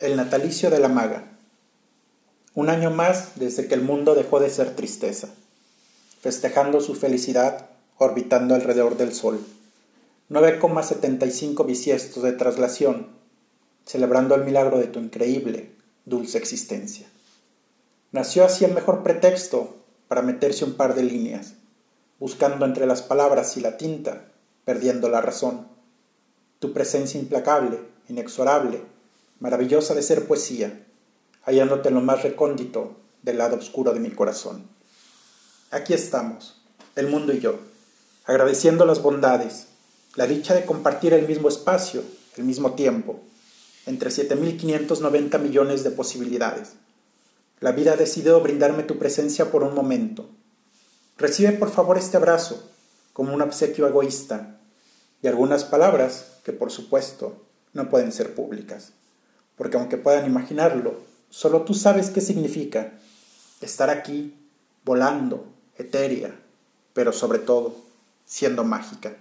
El natalicio de la maga. Un año más desde que el mundo dejó de ser tristeza, festejando su felicidad orbitando alrededor del sol. 9,75 bisiestos de traslación, celebrando el milagro de tu increíble, dulce existencia. Nació así el mejor pretexto para meterse un par de líneas, buscando entre las palabras y la tinta, perdiendo la razón. Tu presencia implacable, inexorable, maravillosa de ser poesía, hallándote en lo más recóndito del lado oscuro de mi corazón. Aquí estamos, el mundo y yo, agradeciendo las bondades, la dicha de compartir el mismo espacio, el mismo tiempo, entre 7.590 millones de posibilidades. La vida ha decidido brindarme tu presencia por un momento. Recibe por favor este abrazo como un obsequio egoísta y algunas palabras que por supuesto no pueden ser públicas porque aunque puedan imaginarlo, solo tú sabes qué significa estar aquí, volando, etérea, pero sobre todo, siendo mágica.